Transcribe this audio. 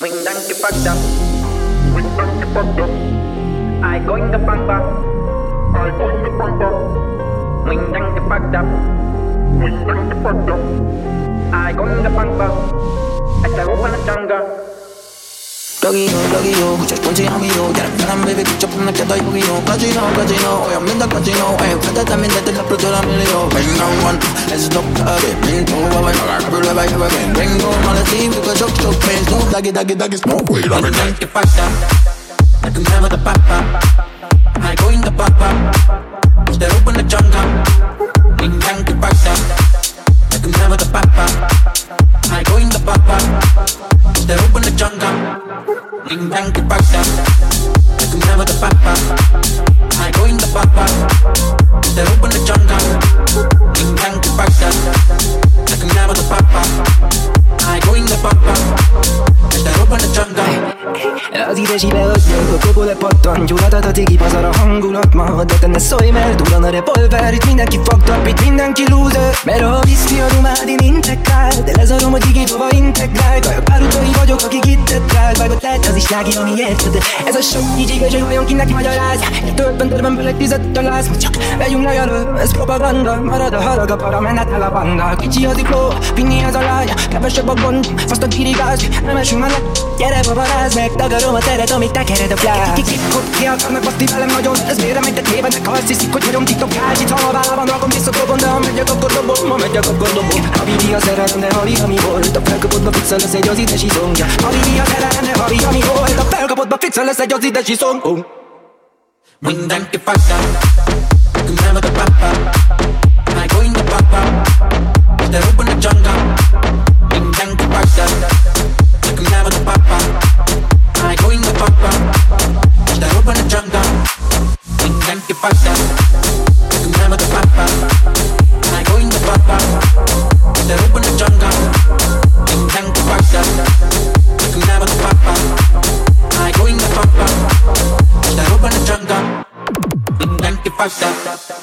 Wing fucked up. Wing fucked up. I going the pampa. I going the pampa. Wing fucked up. Wing fucked up. I going the pampa. 여기요 여기요 무척 본지 함이요 야랑 편한 베이비 붙잡은 날짜도 여기요 까지노 까지노 오염된다 까지노 에이 파다타민 내들 앞으로 돌아밀려 Bring on one let's stop it Bring to a way Couple of vibe again Bring on all the team 그거 족족 pain Snoop doggy doggy doggy smoke weed I'm in the pasta I can never the papa I go in the papa Stay open the jungle Bring idesíve ötjön, a kobole pattan Gyulladhat a tigi pazar a hangulat ma De te ne szólj, mert duran a revolver Itt mindenki fucked up, mindenki loser Mert a viszki a rumádi lehet, az is lági, ami érted. Ez a sok így igaz, hogy vajon kinek magyaráz? Egy töltben törben belek tizet találsz Ma csak vegyünk le ez propaganda. Marad a harag, a para, menet el a banda. Kicsi az ikló, vinni ez a lány Kevesebb a gond, faszt a kirigás. Nem esünk már le, gyere babaráz meg. Tagarom a teret, amíg tekered a flász Kikot ki akarnak baszti velem nagyon? Ez miért megy, de tévednek, ha azt hiszik, hogy hagyom titokás Itt ha a vállában rakom, visszakobom, de ha megyek, akkor dobom. Ma megyek, akkor dobom. A vidi a szerelem, de havi, ami volt. A felkapodba fixa lesz egy az idesi szongja A vidi a szerelem, de havi, ami volt A felkapodba fixa lesz egy az idesi szong oh. Mindenki fakta never the papa I go in the papa They open the jungle. Mindenki fakta never the papa I go in the papa They open the jungle. Mindenki fakta passar.